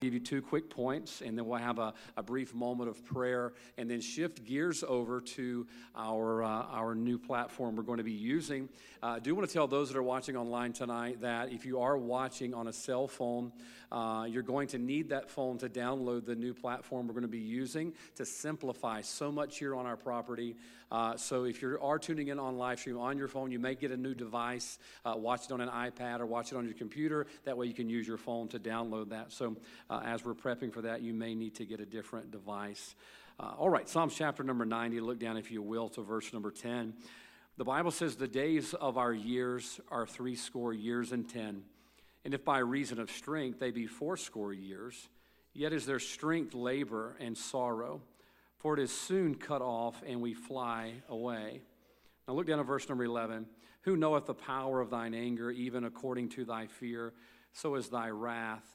give you two quick points and then we'll have a, a brief moment of prayer and then shift gears over to our, uh, our new platform we're going to be using uh, i do want to tell those that are watching online tonight that if you are watching on a cell phone uh, you're going to need that phone to download the new platform we're going to be using to simplify so much here on our property uh, so if you are tuning in on live stream on your phone, you may get a new device, uh, watch it on an iPad or watch it on your computer. That way you can use your phone to download that. So uh, as we're prepping for that, you may need to get a different device. Uh, all right, Psalms chapter number 90, look down, if you will, to verse number 10. The Bible says, The days of our years are threescore years and ten. And if by reason of strength they be fourscore years, yet is their strength labor and sorrow for it is soon cut off and we fly away. Now look down at verse number 11. Who knoweth the power of thine anger, even according to thy fear? So is thy wrath.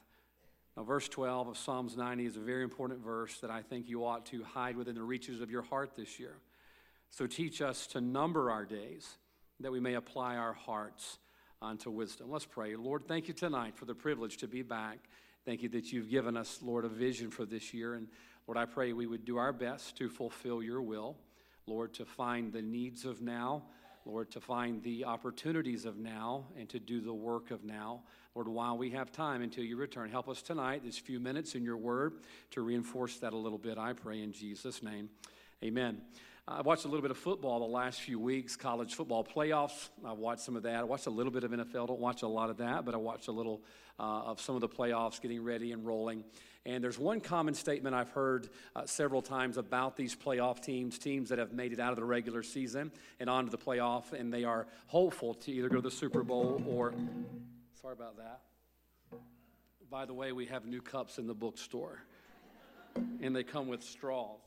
Now, verse 12 of Psalms 90 is a very important verse that I think you ought to hide within the reaches of your heart this year. So teach us to number our days that we may apply our hearts unto wisdom. Let's pray. Lord, thank you tonight for the privilege to be back. Thank you that you've given us, Lord, a vision for this year. And Lord, I pray we would do our best to fulfill your will. Lord, to find the needs of now. Lord, to find the opportunities of now and to do the work of now. Lord, while we have time until you return, help us tonight, these few minutes in your word, to reinforce that a little bit, I pray in Jesus' name. Amen. I've watched a little bit of football the last few weeks, college football playoffs. I've watched some of that. I watched a little bit of NFL. Don't watch a lot of that, but I watched a little uh, of some of the playoffs getting ready and rolling. And there's one common statement I've heard uh, several times about these playoff teams, teams that have made it out of the regular season and onto the playoff, and they are hopeful to either go to the Super Bowl or. Sorry about that. By the way, we have new cups in the bookstore, and they come with straws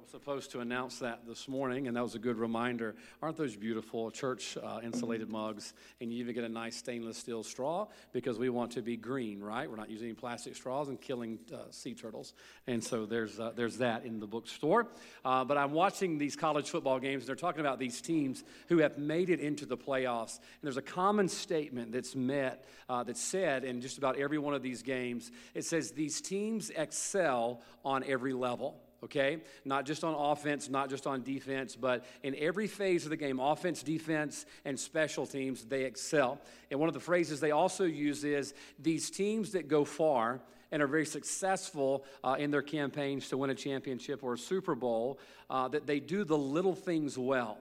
was supposed to announce that this morning, and that was a good reminder. Aren't those beautiful church uh, insulated mugs? And you even get a nice stainless steel straw because we want to be green, right? We're not using plastic straws and killing uh, sea turtles. And so there's, uh, there's that in the bookstore. Uh, but I'm watching these college football games, and they're talking about these teams who have made it into the playoffs. And there's a common statement that's met, uh, that's said in just about every one of these games. It says, These teams excel on every level okay? Not just on offense, not just on defense, but in every phase of the game offense, defense, and special teams, they excel. And one of the phrases they also use is these teams that go far and are very successful uh, in their campaigns to win a championship or a Super Bowl, uh, that they do the little things well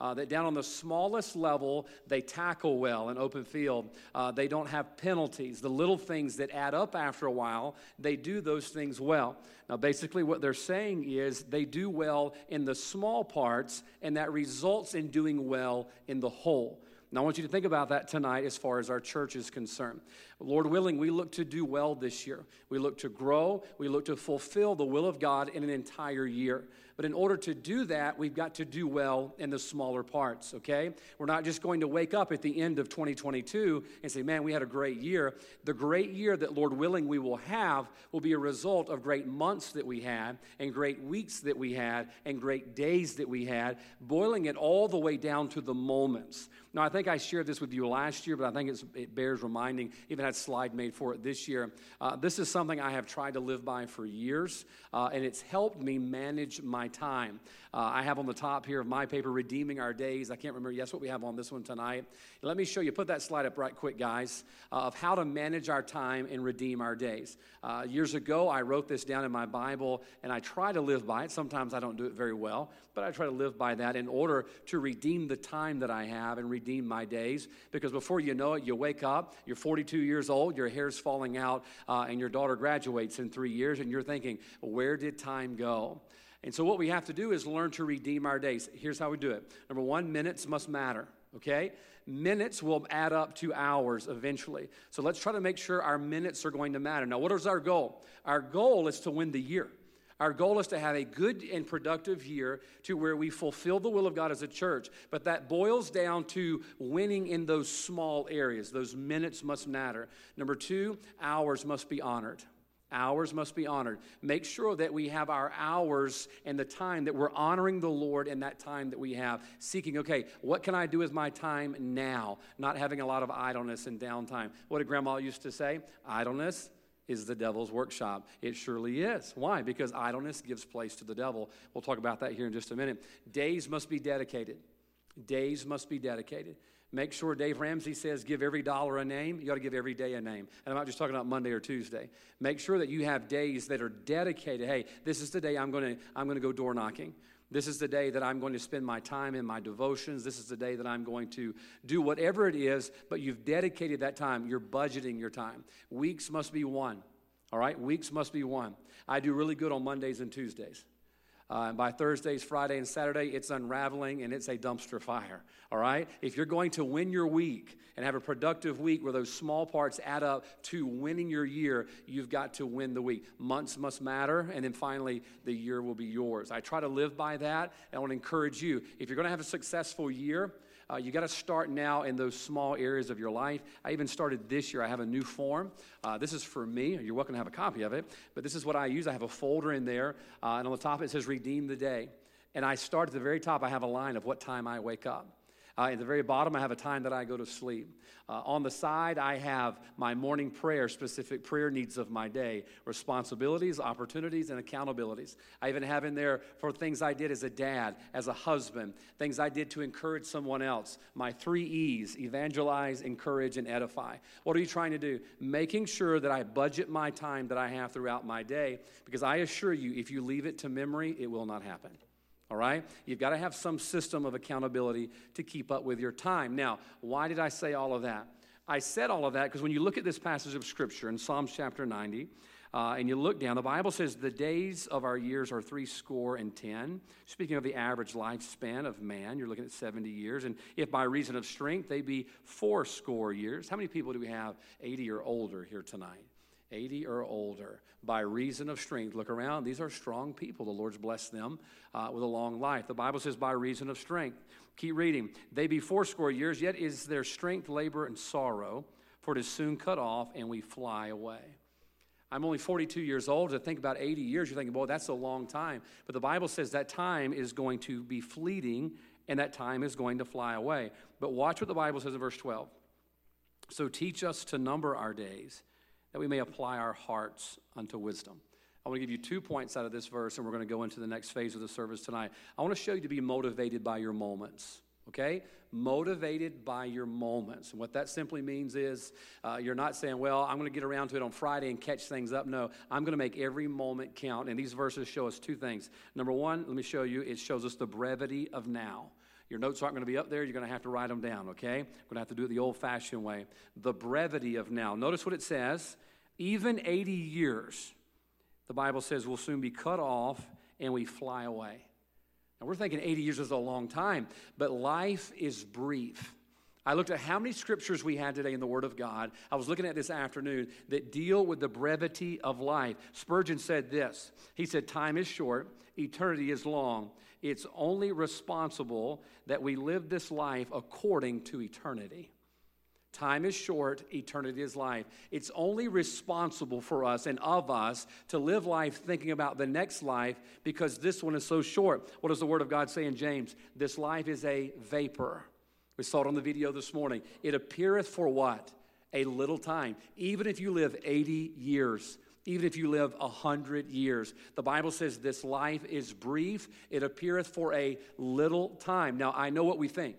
uh, that down on the smallest level, they tackle well in open field. Uh, they don't have penalties. The little things that add up after a while, they do those things well. Now, basically, what they're saying is they do well in the small parts, and that results in doing well in the whole. Now, I want you to think about that tonight as far as our church is concerned. Lord willing, we look to do well this year. We look to grow. We look to fulfill the will of God in an entire year. But in order to do that, we've got to do well in the smaller parts, okay? We're not just going to wake up at the end of 2022 and say, man, we had a great year. The great year that, Lord willing, we will have will be a result of great months that we had, and great weeks that we had, and great days that we had, boiling it all the way down to the moments. Now, I think I shared this with you last year, but I think it bears reminding. Even had a slide made for it this year. Uh, this is something I have tried to live by for years, uh, and it's helped me manage my time. Uh, I have on the top here of my paper, Redeeming Our Days. I can't remember, yes, what we have on this one tonight. Let me show you, put that slide up right quick, guys, uh, of how to manage our time and redeem our days. Uh, years ago, I wrote this down in my Bible, and I try to live by it. Sometimes I don't do it very well, but I try to live by that in order to redeem the time that I have and redeem my days. Because before you know it, you wake up, you're 42 years old, your hair's falling out, uh, and your daughter graduates in three years, and you're thinking, where did time go? And so, what we have to do is learn to redeem our days. Here's how we do it number one, minutes must matter, okay? Minutes will add up to hours eventually. So, let's try to make sure our minutes are going to matter. Now, what is our goal? Our goal is to win the year. Our goal is to have a good and productive year to where we fulfill the will of God as a church. But that boils down to winning in those small areas. Those minutes must matter. Number two, hours must be honored. Hours must be honored. Make sure that we have our hours and the time that we're honoring the Lord in that time that we have, seeking, okay, what can I do with my time now? Not having a lot of idleness and downtime. What did grandma used to say? Idleness is the devil's workshop. It surely is. Why? Because idleness gives place to the devil. We'll talk about that here in just a minute. Days must be dedicated. Days must be dedicated. Make sure Dave Ramsey says give every dollar a name. You ought to give every day a name. And I'm not just talking about Monday or Tuesday. Make sure that you have days that are dedicated. Hey, this is the day I'm going to I'm going to go door knocking. This is the day that I'm going to spend my time in my devotions. This is the day that I'm going to do whatever it is, but you've dedicated that time. You're budgeting your time. Weeks must be won. All right? Weeks must be won. I do really good on Mondays and Tuesdays. Uh, and by Thursdays, Friday, and Saturday, it's unraveling and it's a dumpster fire. All right? If you're going to win your week and have a productive week where those small parts add up to winning your year, you've got to win the week. Months must matter, and then finally, the year will be yours. I try to live by that. And I want to encourage you if you're going to have a successful year, uh, you got to start now in those small areas of your life. I even started this year. I have a new form. Uh, this is for me. You're welcome to have a copy of it. But this is what I use. I have a folder in there, uh, and on the top it says Redeem the Day. And I start at the very top, I have a line of what time I wake up. Uh, at the very bottom, I have a time that I go to sleep. Uh, on the side, I have my morning prayer, specific prayer needs of my day, responsibilities, opportunities, and accountabilities. I even have in there for things I did as a dad, as a husband, things I did to encourage someone else. My three E's evangelize, encourage, and edify. What are you trying to do? Making sure that I budget my time that I have throughout my day, because I assure you, if you leave it to memory, it will not happen all right? You've got to have some system of accountability to keep up with your time. Now, why did I say all of that? I said all of that because when you look at this passage of Scripture in Psalms chapter 90, uh, and you look down, the Bible says the days of our years are three score and ten. Speaking of the average lifespan of man, you're looking at 70 years. And if by reason of strength, they be four score years. How many people do we have 80 or older here tonight? 80 or older, by reason of strength. Look around. These are strong people. The Lord's blessed them uh, with a long life. The Bible says, by reason of strength. Keep reading. They be fourscore years, yet is their strength labor and sorrow, for it is soon cut off, and we fly away. I'm only 42 years old. To think about 80 years, you're thinking, boy, that's a long time. But the Bible says that time is going to be fleeting and that time is going to fly away. But watch what the Bible says in verse 12. So teach us to number our days that we may apply our hearts unto wisdom. I want to give you two points out of this verse, and we're going to go into the next phase of the service tonight. I want to show you to be motivated by your moments, okay? Motivated by your moments. And what that simply means is uh, you're not saying, well, I'm going to get around to it on Friday and catch things up. No, I'm going to make every moment count. And these verses show us two things. Number one, let me show you, it shows us the brevity of now. Your notes aren't going to be up there. You're going to have to write them down, okay? We're going to have to do it the old fashioned way. The brevity of now. Notice what it says. Even 80 years, the Bible says, will soon be cut off and we fly away. Now, we're thinking 80 years is a long time, but life is brief. I looked at how many scriptures we had today in the Word of God. I was looking at this afternoon that deal with the brevity of life. Spurgeon said this He said, Time is short, eternity is long. It's only responsible that we live this life according to eternity. Time is short, eternity is life. It's only responsible for us and of us to live life thinking about the next life because this one is so short. What does the Word of God say in James? This life is a vapor. We saw it on the video this morning. It appeareth for what? A little time. Even if you live 80 years, even if you live a hundred years. The Bible says this life is brief, it appeareth for a little time. Now, I know what we think.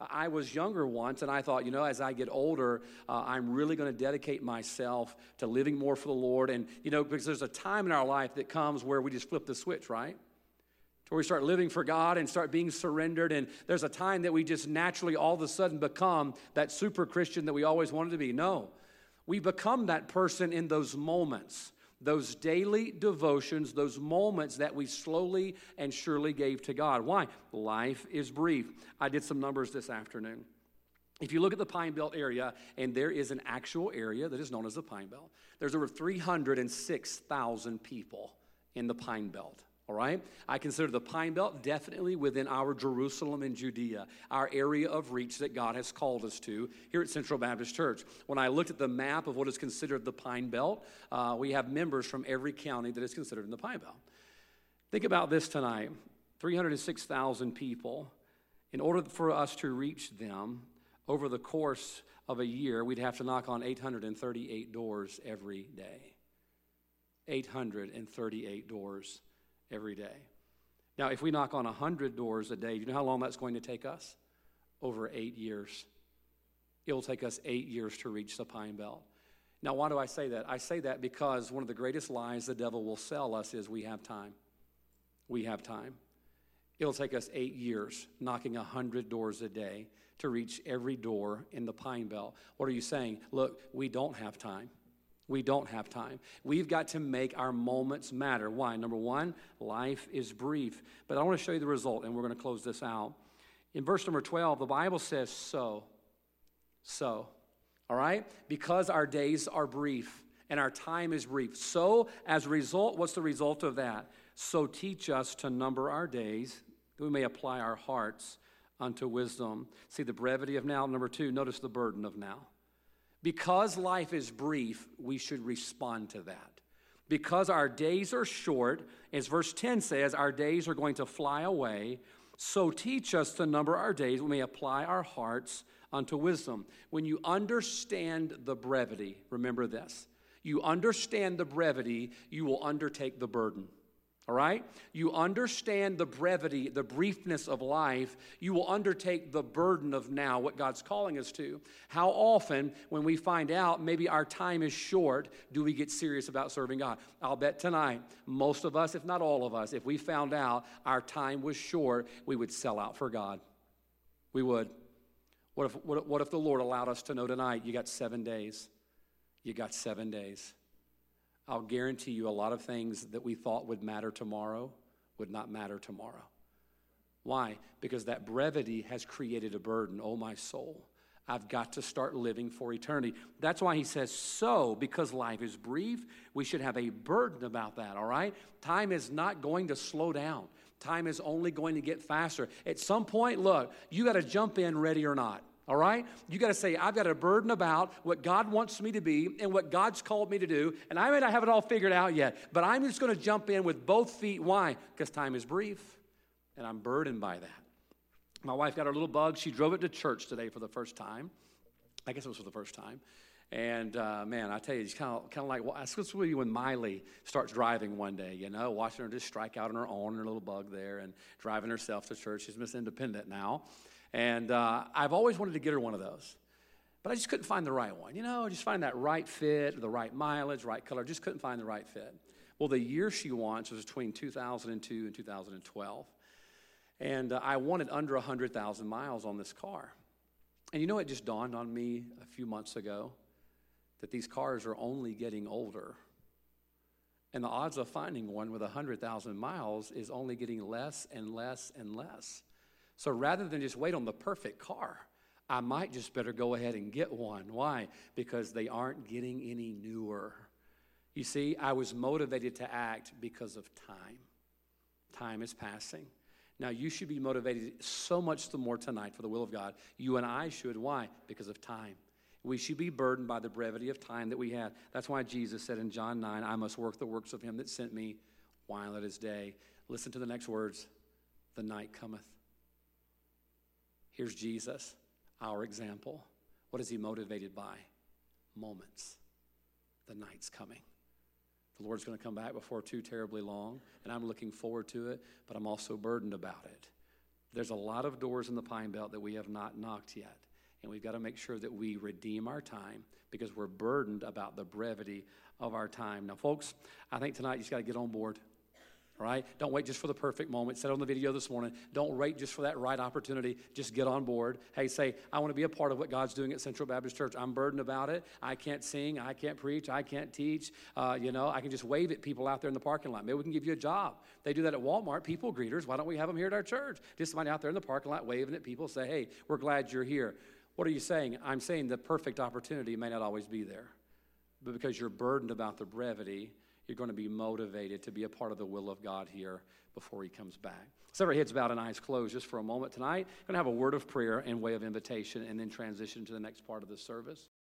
I was younger once, and I thought, you know, as I get older, uh, I'm really going to dedicate myself to living more for the Lord. And, you know, because there's a time in our life that comes where we just flip the switch, right? Where we start living for God and start being surrendered. And there's a time that we just naturally all of a sudden become that super Christian that we always wanted to be. No, we become that person in those moments, those daily devotions, those moments that we slowly and surely gave to God. Why? Life is brief. I did some numbers this afternoon. If you look at the Pine Belt area, and there is an actual area that is known as the Pine Belt, there's over 306,000 people in the Pine Belt. All right? I consider the Pine Belt definitely within our Jerusalem and Judea, our area of reach that God has called us to here at Central Baptist Church. When I looked at the map of what is considered the Pine Belt, uh, we have members from every county that is considered in the Pine Belt. Think about this tonight 306,000 people. In order for us to reach them over the course of a year, we'd have to knock on 838 doors every day. 838 doors every day. Now, if we knock on 100 doors a day, do you know how long that's going to take us? Over eight years. It'll take us eight years to reach the Pine Belt. Now, why do I say that? I say that because one of the greatest lies the devil will sell us is we have time. We have time. It'll take us eight years, knocking 100 doors a day to reach every door in the Pine Belt. What are you saying? Look, we don't have time. We don't have time. We've got to make our moments matter. Why? Number one, life is brief. But I want to show you the result, and we're going to close this out. In verse number 12, the Bible says, So. So. All right? Because our days are brief and our time is brief. So, as a result, what's the result of that? So, teach us to number our days that we may apply our hearts unto wisdom. See the brevity of now. Number two, notice the burden of now. Because life is brief, we should respond to that. Because our days are short, as verse 10 says, our days are going to fly away. So teach us to number our days, we may apply our hearts unto wisdom. When you understand the brevity, remember this. You understand the brevity, you will undertake the burden. All right? You understand the brevity, the briefness of life. You will undertake the burden of now, what God's calling us to. How often, when we find out maybe our time is short, do we get serious about serving God? I'll bet tonight, most of us, if not all of us, if we found out our time was short, we would sell out for God. We would. What if, what, what if the Lord allowed us to know tonight you got seven days? You got seven days. I'll guarantee you a lot of things that we thought would matter tomorrow would not matter tomorrow. Why? Because that brevity has created a burden. Oh, my soul. I've got to start living for eternity. That's why he says, so, because life is brief, we should have a burden about that, all right? Time is not going to slow down, time is only going to get faster. At some point, look, you got to jump in ready or not. All right? You got to say, I've got a burden about what God wants me to be and what God's called me to do. And I may not have it all figured out yet, but I'm just going to jump in with both feet. Why? Because time is brief and I'm burdened by that. My wife got her little bug. She drove it to church today for the first time. I guess it was for the first time. And uh, man, I tell you, it's kind of kind of like well, that's you when Miley starts driving one day. You know, watching her just strike out on her own, her little bug there, and driving herself to church. She's Miss Independent now, and uh, I've always wanted to get her one of those. But I just couldn't find the right one. You know, just find that right fit, the right mileage, right color. Just couldn't find the right fit. Well, the year she wants was between 2002 and 2012. And uh, I wanted under 100,000 miles on this car. And you know, it just dawned on me a few months ago that these cars are only getting older. And the odds of finding one with 100,000 miles is only getting less and less and less. So rather than just wait on the perfect car, I might just better go ahead and get one. Why? Because they aren't getting any newer. You see, I was motivated to act because of time. Time is passing. Now, you should be motivated so much the more tonight for the will of God. You and I should. Why? Because of time. We should be burdened by the brevity of time that we have. That's why Jesus said in John 9, I must work the works of him that sent me while it is day. Listen to the next words the night cometh. Here's Jesus, our example. What is he motivated by? Moments. The night's coming. The Lord's going to come back before too terribly long, and I'm looking forward to it, but I'm also burdened about it. There's a lot of doors in the Pine Belt that we have not knocked yet, and we've got to make sure that we redeem our time because we're burdened about the brevity of our time. Now, folks, I think tonight you just got to get on board. Right? Don't wait just for the perfect moment. Said on the video this morning, don't wait just for that right opportunity. Just get on board. Hey, say, I want to be a part of what God's doing at Central Baptist Church. I'm burdened about it. I can't sing. I can't preach. I can't teach. Uh, you know, I can just wave at people out there in the parking lot. Maybe we can give you a job. They do that at Walmart, people greeters. Why don't we have them here at our church? Just somebody out there in the parking lot waving at people, say, hey, we're glad you're here. What are you saying? I'm saying the perfect opportunity may not always be there. But because you're burdened about the brevity, you're going to be motivated to be a part of the will of God here before He comes back. So, our heads bowed and eyes closed just for a moment tonight. I'm going to have a word of prayer and way of invitation and then transition to the next part of the service.